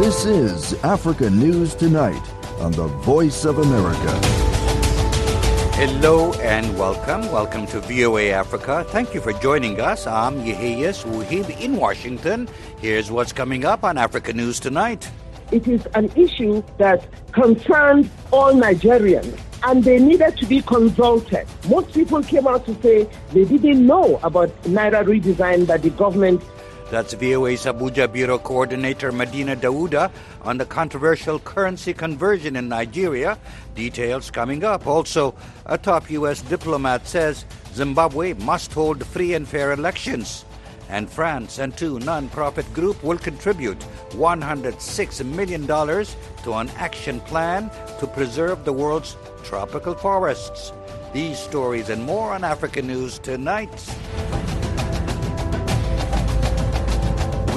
This is Africa News Tonight on the Voice of America. Hello and welcome. Welcome to VOA Africa. Thank you for joining us. I'm Yeheyes Wuhib in Washington. Here's what's coming up on Africa News Tonight. It is an issue that concerns all Nigerians and they needed to be consulted. Most people came out to say they didn't know about Naira redesign that the government that's VOA's Abuja Bureau Coordinator Medina Dauda on the controversial currency conversion in Nigeria. Details coming up. Also, a top U.S. diplomat says Zimbabwe must hold free and fair elections. And France and two non-profit groups will contribute $106 million to an action plan to preserve the world's tropical forests. These stories and more on African News tonight.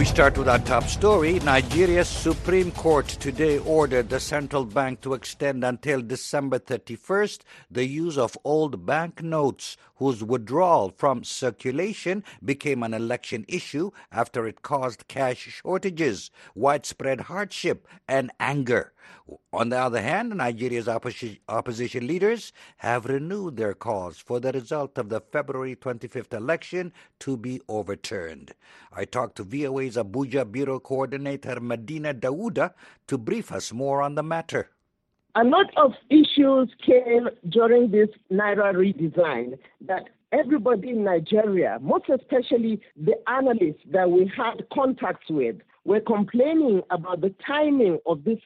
We start with our top story. Nigeria's Supreme Court today ordered the central bank to extend until December 31st the use of old banknotes whose withdrawal from circulation became an election issue after it caused cash shortages, widespread hardship, and anger. On the other hand, Nigeria's opposi- opposition leaders have renewed their calls for the result of the February 25th election to be overturned. I talked to VOA's Abuja Bureau Coordinator Medina Dauda to brief us more on the matter. A lot of issues came during this Naira redesign that everybody in Nigeria, most especially the analysts that we had contacts with, were complaining about the timing of this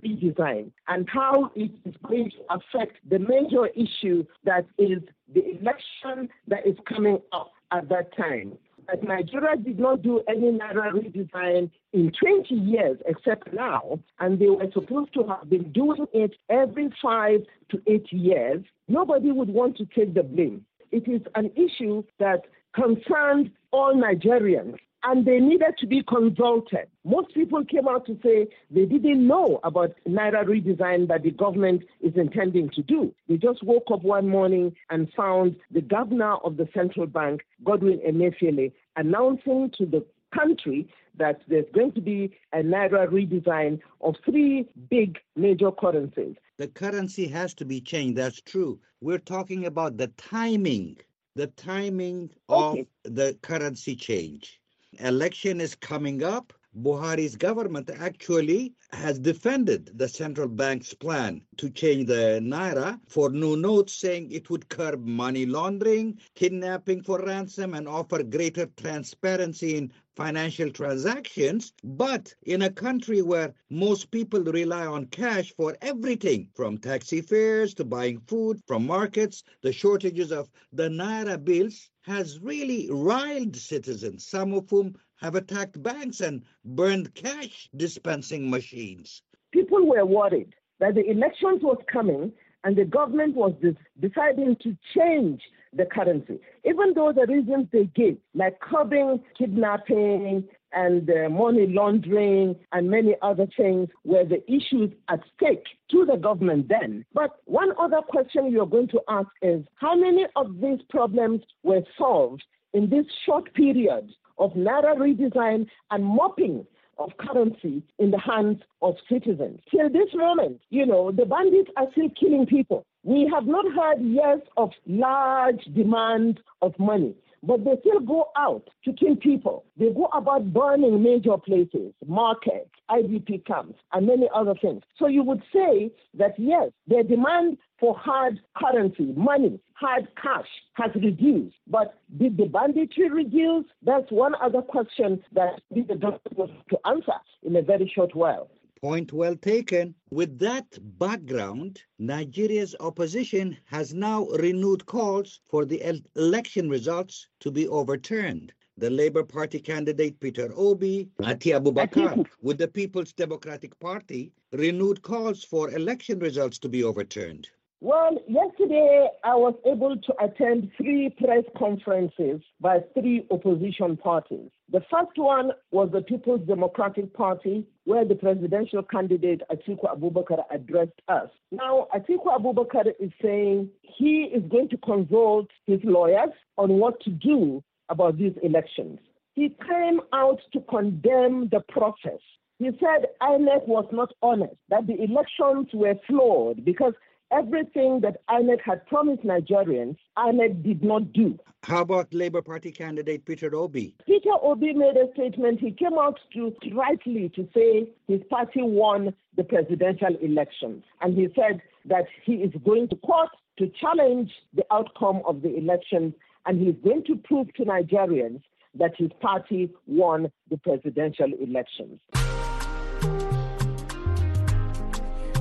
redesign and how it is going to affect the major issue that is the election that is coming up at that time. That Nigeria did not do any Naira redesign in 20 years except now, and they were supposed to have been doing it every five to eight years. Nobody would want to take the blame. It is an issue that concerns all Nigerians and they needed to be consulted. Most people came out to say they didn't know about Naira redesign that the government is intending to do. They just woke up one morning and found the governor of the central bank, Godwin Emefiele, announcing to the country that there's going to be a Naira redesign of three big major currencies. The currency has to be changed, that's true. We're talking about the timing, the timing okay. of the currency change election is coming up. Buhari's government actually has defended the central bank's plan to change the naira for new notes, saying it would curb money laundering, kidnapping for ransom, and offer greater transparency in financial transactions. But in a country where most people rely on cash for everything from taxi fares to buying food from markets, the shortages of the naira bills has really riled citizens, some of whom have attacked banks and burned cash dispensing machines. People were worried that the elections was coming and the government was deciding to change the currency, even though the reasons they gave, like curbing kidnapping and uh, money laundering and many other things, were the issues at stake to the government then. But one other question you're going to ask is how many of these problems were solved in this short period of Naira redesign and mopping of currency in the hands of citizens. Till this moment, you know, the bandits are still killing people. We have not heard years of large demand of money but they still go out to kill people. They go about burning major places, markets, IDP camps, and many other things. So you would say that yes, their demand for hard currency, money, hard cash has reduced. But did the banditry reduce? That's one other question that the government was to answer in a very short while. Point well taken. With that background, Nigeria's opposition has now renewed calls for the election results to be overturned. The Labour Party candidate Peter Obi, Ati Abubakar, with the People's Democratic Party, renewed calls for election results to be overturned. Well, yesterday I was able to attend three press conferences by three opposition parties. The first one was the People's Democratic Party, where the presidential candidate Atiku Abubakar addressed us. Now, Atiku Abubakar is saying he is going to consult his lawyers on what to do about these elections. He came out to condemn the process He said INEC was not honest, that the elections were flawed because everything that INEC had promised Nigerians, INEC did not do. How about Labour Party candidate Peter Obi? Peter Obi made a statement. He came out to rightly to say his party won the presidential elections. And he said that he is going to court to challenge the outcome of the elections and he's going to prove to Nigerians that his party won the presidential elections.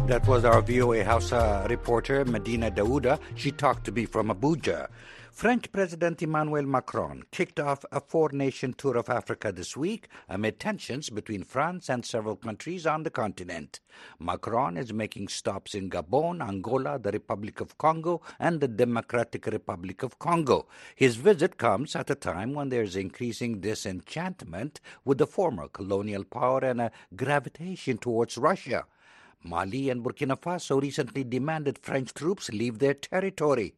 That was our VOA Hausa uh, reporter, Medina Dauda. She talked to me from Abuja. French President Emmanuel Macron kicked off a four nation tour of Africa this week amid tensions between France and several countries on the continent. Macron is making stops in Gabon, Angola, the Republic of Congo, and the Democratic Republic of Congo. His visit comes at a time when there is increasing disenchantment with the former colonial power and a gravitation towards Russia. Mali and Burkina Faso recently demanded French troops leave their territory.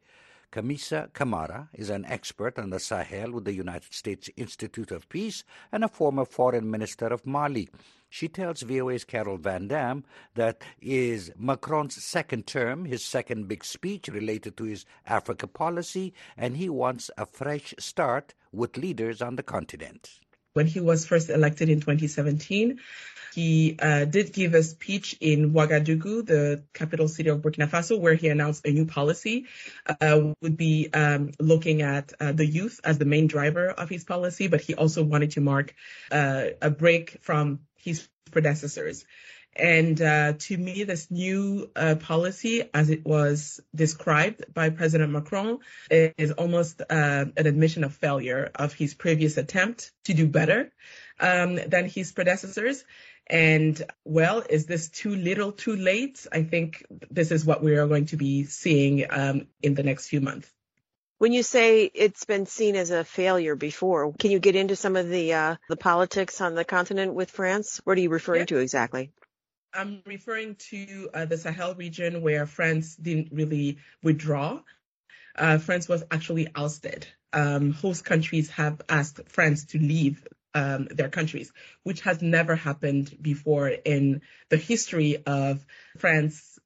Kamissa Camara is an expert on the Sahel with the United States Institute of Peace and a former foreign minister of Mali. She tells VOA's Carol Van Dam that is Macron's second term, his second big speech related to his Africa policy, and he wants a fresh start with leaders on the continent. When he was first elected in 2017, he uh, did give a speech in Ouagadougou, the capital city of Burkina Faso, where he announced a new policy uh, would be um, looking at uh, the youth as the main driver of his policy, but he also wanted to mark uh, a break from his predecessors. And uh, to me, this new uh, policy, as it was described by President Macron, is almost uh, an admission of failure of his previous attempt to do better um, than his predecessors. And well, is this too little, too late? I think this is what we are going to be seeing um, in the next few months. When you say it's been seen as a failure before, can you get into some of the uh, the politics on the continent with France? What are you referring yeah. to exactly? I'm referring to uh, the Sahel region where France didn't really withdraw. Uh, France was actually ousted. Um, host countries have asked France to leave um, their countries, which has never happened before in the history of France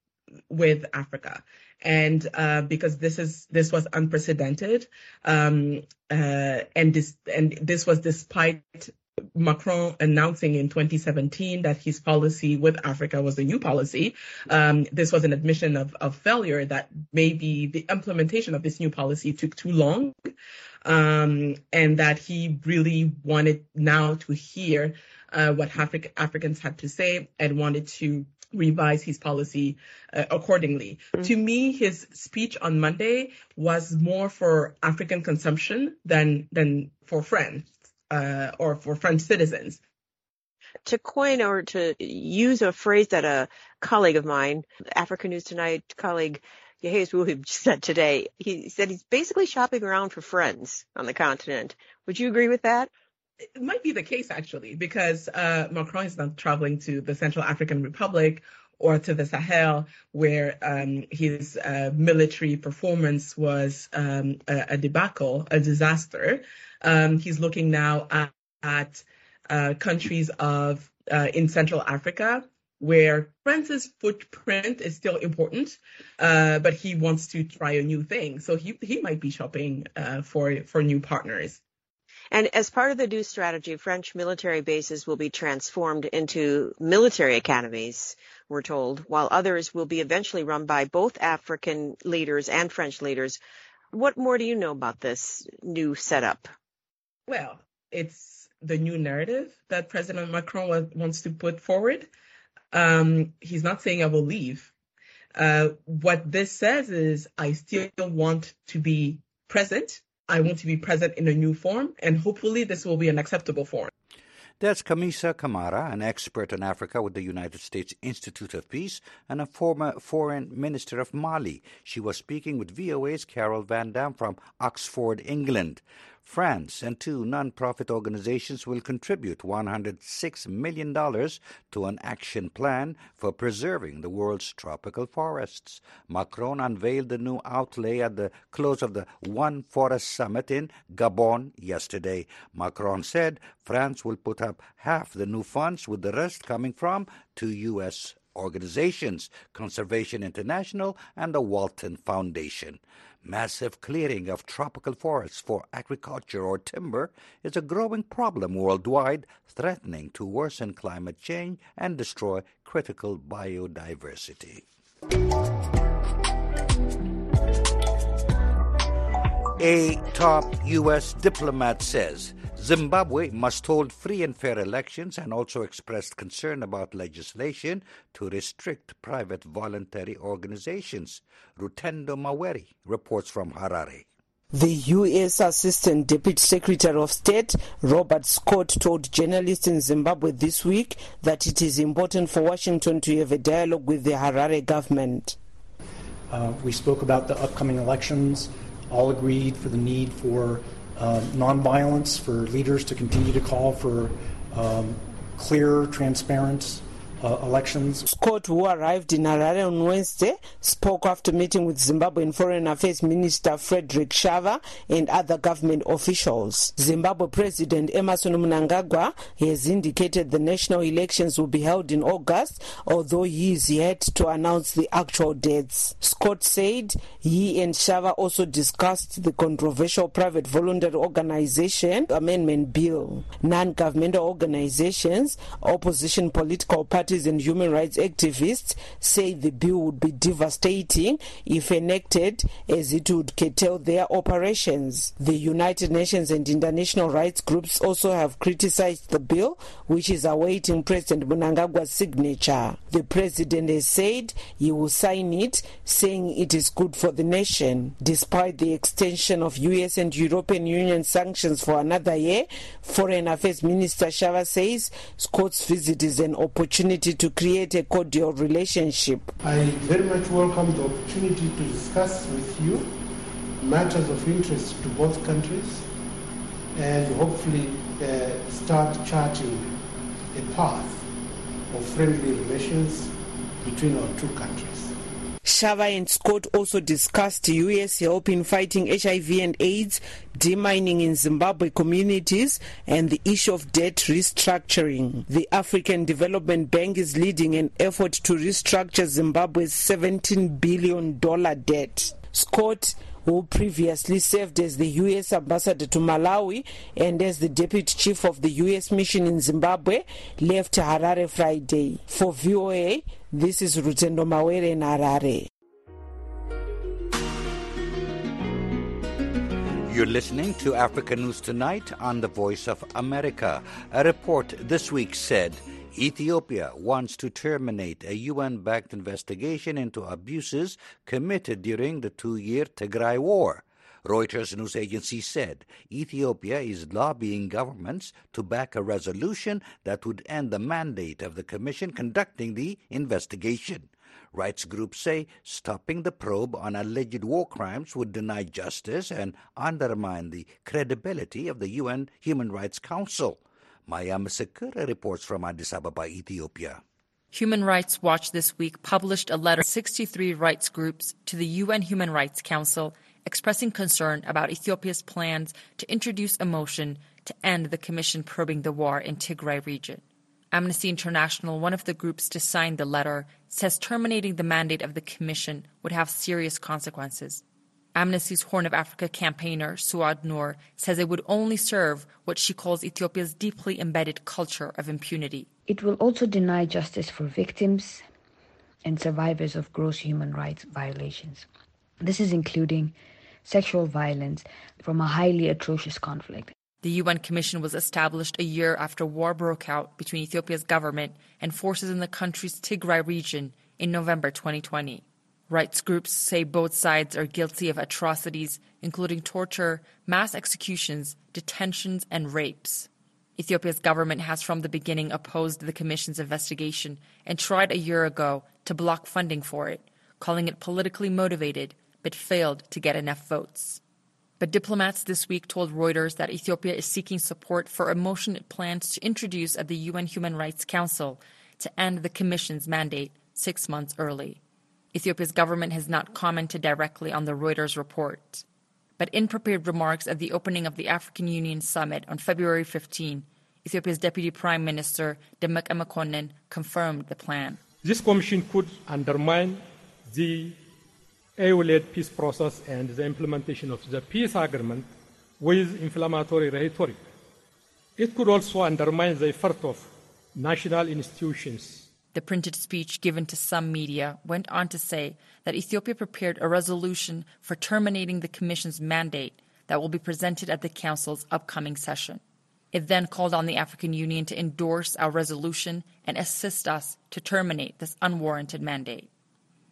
with Africa. And uh, because this is this was unprecedented, um, uh, and this and this was despite Macron announcing in 2017 that his policy with Africa was a new policy. Um, this was an admission of, of failure that maybe the implementation of this new policy took too long um, and that he really wanted now to hear uh, what Afri- Africans had to say and wanted to revise his policy uh, accordingly. Mm-hmm. To me, his speech on Monday was more for African consumption than than for France uh, or for French citizens. To coin or to use a phrase that a colleague of mine, Africa News Tonight colleague Yehia Wuhib said today. He said he's basically shopping around for friends on the continent. Would you agree with that? It might be the case actually, because uh, Macron is not traveling to the Central African Republic or to the Sahel, where um, his uh, military performance was um, a, a, debacle, a disaster. Um, he's looking now at, at uh, countries of uh, in Central Africa where France's footprint is still important, uh, but he wants to try a new thing. So he, he might be shopping uh, for, for new partners. And as part of the new strategy, French military bases will be transformed into military academies, we're told, while others will be eventually run by both African leaders and French leaders. What more do you know about this new setup? Well, it's the new narrative that President Macron wants to put forward. Um, he's not saying I will leave. Uh, what this says is I still want to be present. I want to be present in a new form, and hopefully this will be an acceptable form. That's Kamissa Camara, an expert on Africa with the United States Institute of Peace and a former foreign minister of Mali. She was speaking with VOA's Carol Van Dam from Oxford, England. France and two non-profit organizations will contribute $106 million to an action plan for preserving the world's tropical forests. Macron unveiled the new outlay at the close of the One Forest Summit in Gabon yesterday. Macron said France will put up half the new funds, with the rest coming from two U.S. organizations, Conservation International and the Walton Foundation. Massive clearing of tropical forests for agriculture or timber is a growing problem worldwide, threatening to worsen climate change and destroy critical biodiversity. A top U.S. diplomat says Zimbabwe must hold free and fair elections and also expressed concern about legislation to restrict private voluntary organizations. Rutendo Mawere reports from Harare. The U.S. Assistant Deputy Secretary of State Robert Scott told journalists in Zimbabwe this week that it is important for Washington to have a dialogue with the Harare government. Uh, we spoke about the upcoming elections, all agreed for the need for um, nonviolence, for leaders to continue to call for um, clear, transparent uh, elections. Scott, who arrived in Harare on Wednesday, spoke after meeting with Zimbabwean Foreign Affairs Minister Frederick Shava and other government officials. Zimbabwe President Emmerson Mnangagwa has indicated the national elections will be held in August, although he is yet to announce the actual dates. Scott said he and Shava also discussed the controversial private voluntary organization amendment bill. Non-governmental organizations, opposition political parties and human rights activists say the bill would be devastating if enacted as it would curtail their operations. The United Nations and international rights groups also have criticized the bill, which is awaiting President Mnangagwa's signature. The president has said he will sign it, saying it is good for the nation. Despite the extension of US and European Union sanctions for another year, Foreign Affairs Minister Shava says Scott's visit is an opportunity to create a cordial relationship. I very much welcome the opportunity to discuss with you matters of interest to both countries and hopefully uh, start charting a path of friendly relations between our two countries. Shava and Scott also discussed U.S. help in fighting HIV and AIDS, demining in Zimbabwe communities, and the issue of debt restructuring. The African Development Bank is leading an effort to restructure Zimbabwe's $17 billion debt. Scott who previously served as the U.S. ambassador to Malawi and as the deputy chief of the U.S. mission in Zimbabwe, left Harare Friday. For VOA, this is Rutendo Mawere in Harare. You're listening to Africa News Tonight on the Voice of America. A report this week said Ethiopia wants to terminate a UN backed investigation into abuses committed during the two year Tigray War. Reuters news agency said Ethiopia is lobbying governments to back a resolution that would end the mandate of the commission conducting the investigation. Rights groups say stopping the probe on alleged war crimes would deny justice and undermine the credibility of the UN Human Rights Council. Maya Masekura reports from Addis Ababa, Ethiopia. Human Rights Watch this week published a letter 63 rights groups to the UN Human Rights Council expressing concern about Ethiopia's plans to introduce a motion to end the commission probing the war in Tigray region. Amnesty International, one of the groups to sign the letter, says terminating the mandate of the commission would have serious consequences. Amnesty's Horn of Africa campaigner, Suad Noor, says it would only serve what she calls Ethiopia's deeply embedded culture of impunity. It will also deny justice for victims and survivors of gross human rights violations. This is including sexual violence from a highly atrocious conflict. The UN Commission was established a year after war broke out between Ethiopia's government and forces in the country's Tigray region in November 2020. Rights groups say both sides are guilty of atrocities, including torture, mass executions, detentions, and rapes. Ethiopia's government has from the beginning opposed the Commission's investigation and tried a year ago to block funding for it, calling it politically motivated, but failed to get enough votes. But diplomats this week told Reuters that Ethiopia is seeking support for a motion it plans to introduce at the UN Human Rights Council to end the Commission's mandate six months early. Ethiopia's government has not commented directly on the Reuters report. But in prepared remarks at the opening of the African Union Summit on February 15, Ethiopia's Deputy Prime Minister Demeke Mekonnen confirmed the plan. This commission could undermine the AU-led peace process and the implementation of the peace agreement with inflammatory rhetoric. It could also undermine the effort of national institutions. The printed speech given to some media went on to say that Ethiopia prepared a resolution for terminating the Commission's mandate that will be presented at the Council's upcoming session. It then called on the African Union to endorse our resolution and assist us to terminate this unwarranted mandate.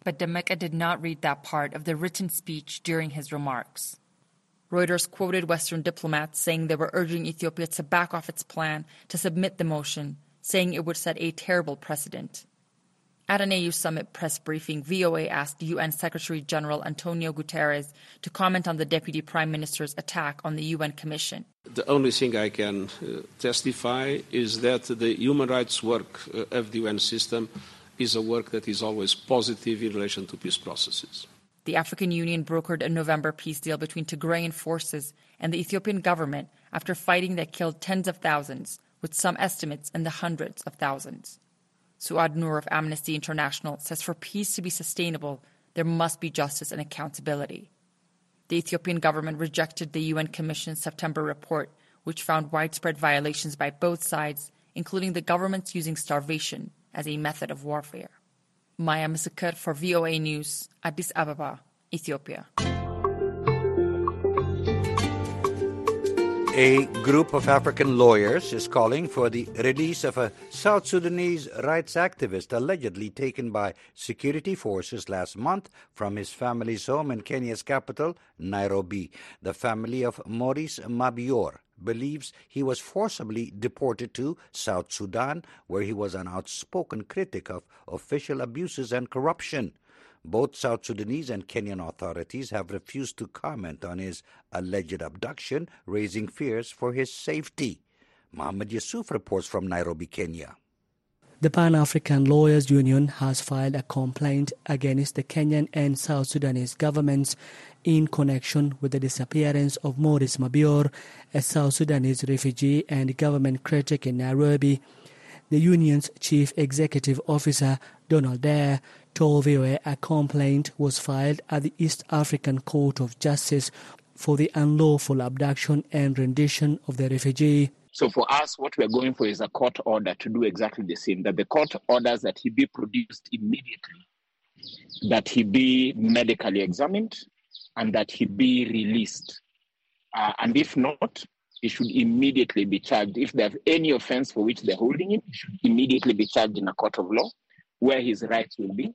But Demeke did not read that part of the written speech during his remarks. Reuters quoted Western diplomats saying they were urging Ethiopia to back off its plan to submit the motion, saying it would set a terrible precedent. At an AU summit press briefing, VOA asked UN Secretary General Antonio Guterres to comment on the Deputy Prime Minister's attack on the UN Commission. The only thing I can uh, testify is that the human rights work uh, of the UN system is a work that is always positive in relation to peace processes. The African Union brokered a November peace deal between Tigrayan forces and the Ethiopian government after fighting that killed tens of thousands, with some estimates in the hundreds of thousands. Suad Nur of Amnesty International says for peace to be sustainable, there must be justice and accountability. The Ethiopian government rejected the UN Commission's September report, which found widespread violations by both sides, including the government's using starvation as a method of warfare. Maya Misakar for VOA News, Addis Ababa, Ethiopia. A group of African lawyers is calling for the release of a South Sudanese rights activist allegedly taken by security forces last month from his family's home in Kenya's capital, Nairobi. The family of Maurice Mabior believes he was forcibly deported to South Sudan, where he was an outspoken critic of official abuses and corruption. Both South Sudanese and Kenyan authorities have refused to comment on his alleged abduction, raising fears for his safety. Mohamed Yusuf reports from Nairobi, Kenya. The Pan African Lawyers Union has filed a complaint against the Kenyan and South Sudanese governments in connection with the disappearance of Maurice Mabior, a South Sudanese refugee and government critic in Nairobi. The union's chief executive officer, Donald Deya, VOA a complaint was filed at the East African Court of Justice for the unlawful abduction and rendition of the refugee. So for us, what we're going for is a court order to do exactly the same, that the court orders that he be produced immediately, that he be medically examined, and that he be released. Uh, and if not, he should immediately be charged. If they have any offense for which they're holding him, he should immediately be charged in a court of law where his rights will be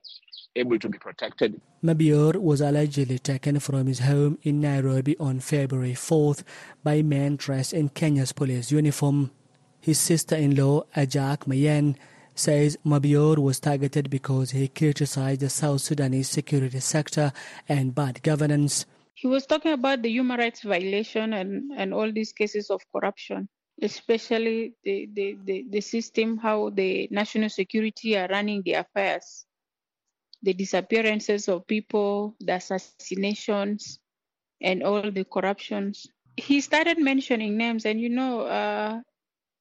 able to be protected. Mabior was allegedly taken from his home in Nairobi on February 4th by men dressed in Kenya's police uniform. His sister-in-law, Ajak Mayen, says Mabior was targeted because he criticized the South Sudanese security sector and bad governance. He was talking about the human rights violation and, and all these cases of corruption especially the, the, the, the system, how the national security are running the affairs, the disappearances of people, the assassinations, and all the corruptions. He started mentioning names, and you know, uh,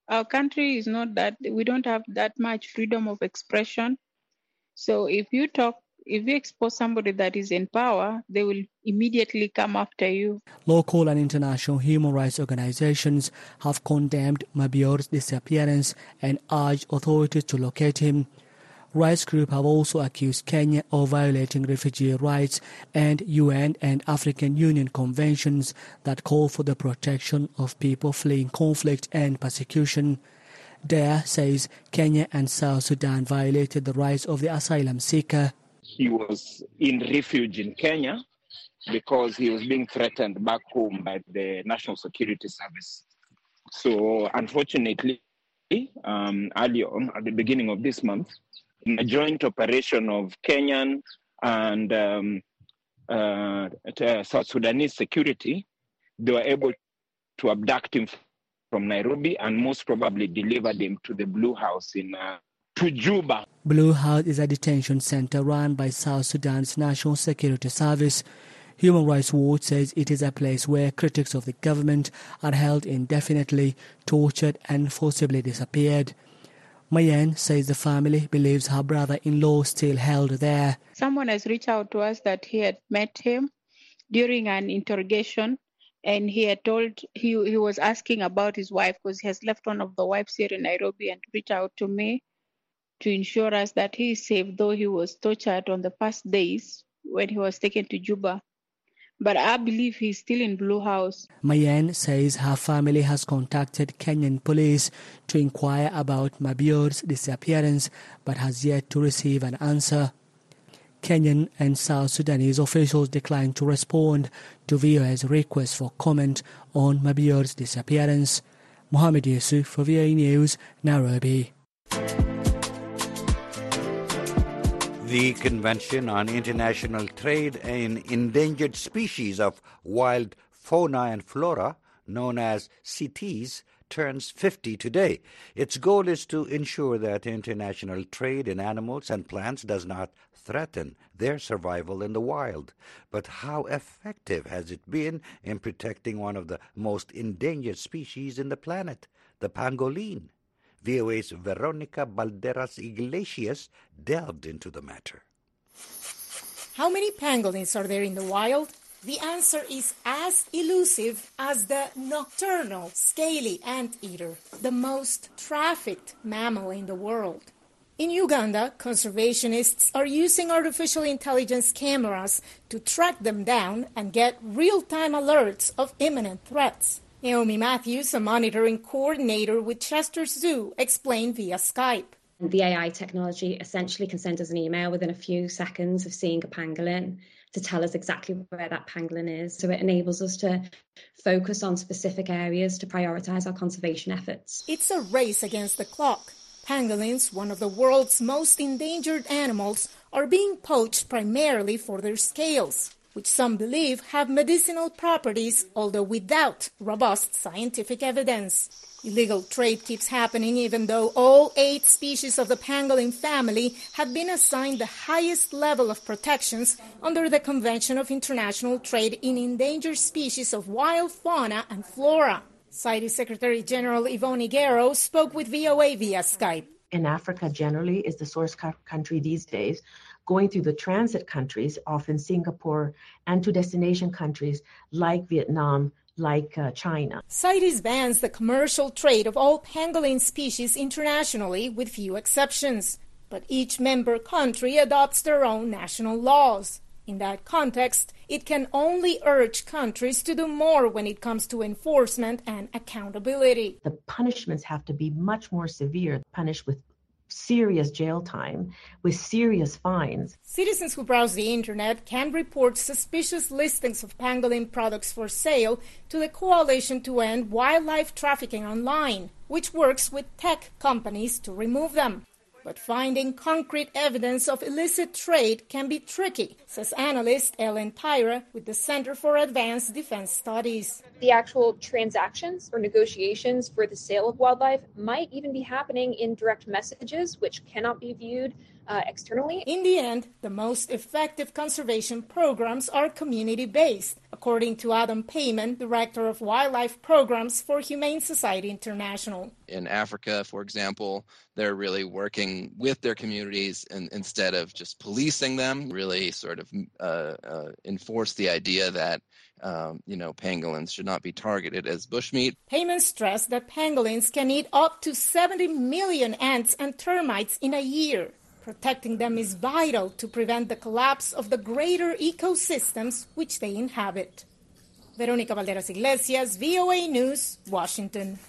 our country is not that, we don't have that much freedom of expression. So if you talk if you expose somebody that is in power, they will immediately come after you. Local and international human rights organizations have condemned Mabior's disappearance and urged authorities to locate him. Rights groups have also accused Kenya of violating refugee rights and UN and African Union conventions that call for the protection of people fleeing conflict and persecution. Deya says Kenya and South Sudan violated the rights of the asylum seeker he was in refuge in Kenya because he was being threatened back home by the National Security Service. So, unfortunately, um, early on, at the beginning of this month, in a joint operation of Kenyan and um, uh, South Sudanese security, they were able to abduct him from Nairobi and most probably delivered him to the Blue House in uh, to Juba. Blue House is a detention center run by South Sudan's National Security Service. Human Rights Watch says it is a place where critics of the government are held indefinitely, tortured, and forcibly disappeared. Mayen says the family believes her brother-in-law still held there. Someone has reached out to us that he had met him during an interrogation and he had told he he was asking about his wife because he has left one of the wives here in Nairobi and reached out to me to ensure us that he is safe, though he was tortured on the past days when he was taken to Juba. But I believe he's still in Blue House. Mayen says her family has contacted Kenyan police to inquire about Mabior's disappearance, but has yet to receive an answer. Kenyan and South Sudanese officials declined to respond to VOA's request for comment on Mabior's disappearance. Mohamed Yusuf for VOA News, Nairobi. The Convention on International Trade in Endangered Species of Wild Fauna and Flora, known as CITES, turns 50 today. Its goal is to ensure that international trade in animals and plants does not threaten their survival in the wild. But how effective has it been in protecting one of the most endangered species in the planet, the pangolin? VOA's Veronica Balderas Iglesias delved into the matter. How many pangolins are there in the wild? The answer is as elusive as the nocturnal scaly anteater, the most trafficked mammal in the world. In Uganda, conservationists are using artificial intelligence cameras to track them down and get real time alerts of imminent threats. Naomi Matthews, a monitoring coordinator with Chester Zoo, explained via Skype. The AI technology essentially can send us an email within a few seconds of seeing a pangolin to tell us exactly where that pangolin is. So it enables us to focus on specific areas to prioritize our conservation efforts. It's a race against the clock. Pangolins, one of the world's most endangered animals, are being poached primarily for their scales which some believe have medicinal properties, although without robust scientific evidence. Illegal trade keeps happening even though all eight species of the pangolin family have been assigned the highest level of protections under the Convention of International Trade in Endangered Species of Wild Fauna and Flora. CITES Secretary General Ivonne Higuero spoke with VOA via Skype. In Africa generally is the source country these days going through the transit countries, often Singapore, and to destination countries like Vietnam, like uh, China. CITES bans the commercial trade of all pangolin species internationally, with few exceptions. But each member country adopts their own national laws. In that context, it can only urge countries to do more when it comes to enforcement and accountability. The punishments have to be much more severe, punished with serious jail time with serious fines. Citizens who browse the internet can report suspicious listings of pangolin products for sale to the Coalition to End Wildlife Trafficking Online, which works with tech companies to remove them. But finding concrete evidence of illicit trade can be tricky, says analyst Ellen Tyra with the Center for Advanced Defense Studies. The actual transactions or negotiations for the sale of wildlife might even be happening in direct messages, which cannot be viewed uh, externally. In the end, the most effective conservation programs are community based, according to Adam Peyman, Director of Wildlife Programs for Humane Society International. In Africa, for example, they're really working with their communities and instead of just policing them, really sort of uh, uh, enforce the idea that um, you know, pangolins should not be targeted as bushmeat. Peyman stressed that pangolins can eat up to 70 million ants and termites in a year. Protecting them is vital to prevent the collapse of the greater ecosystems which they inhabit. Veronica Balderas Iglesias, VOA News, Washington.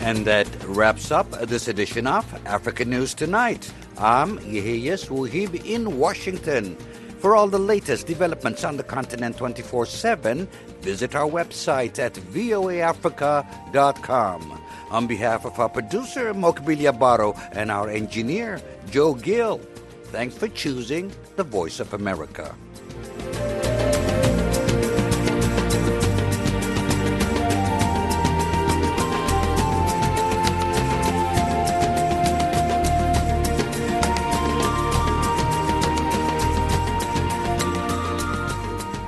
And that wraps up this edition of African News Tonight. I'm Yehiyas Wuhib in Washington. For all the latest developments on the continent 24 7, visit our website at voaafrica.com. On behalf of our producer, Mokbilia Baro, and our engineer, Joe Gill, thanks for choosing the Voice of America.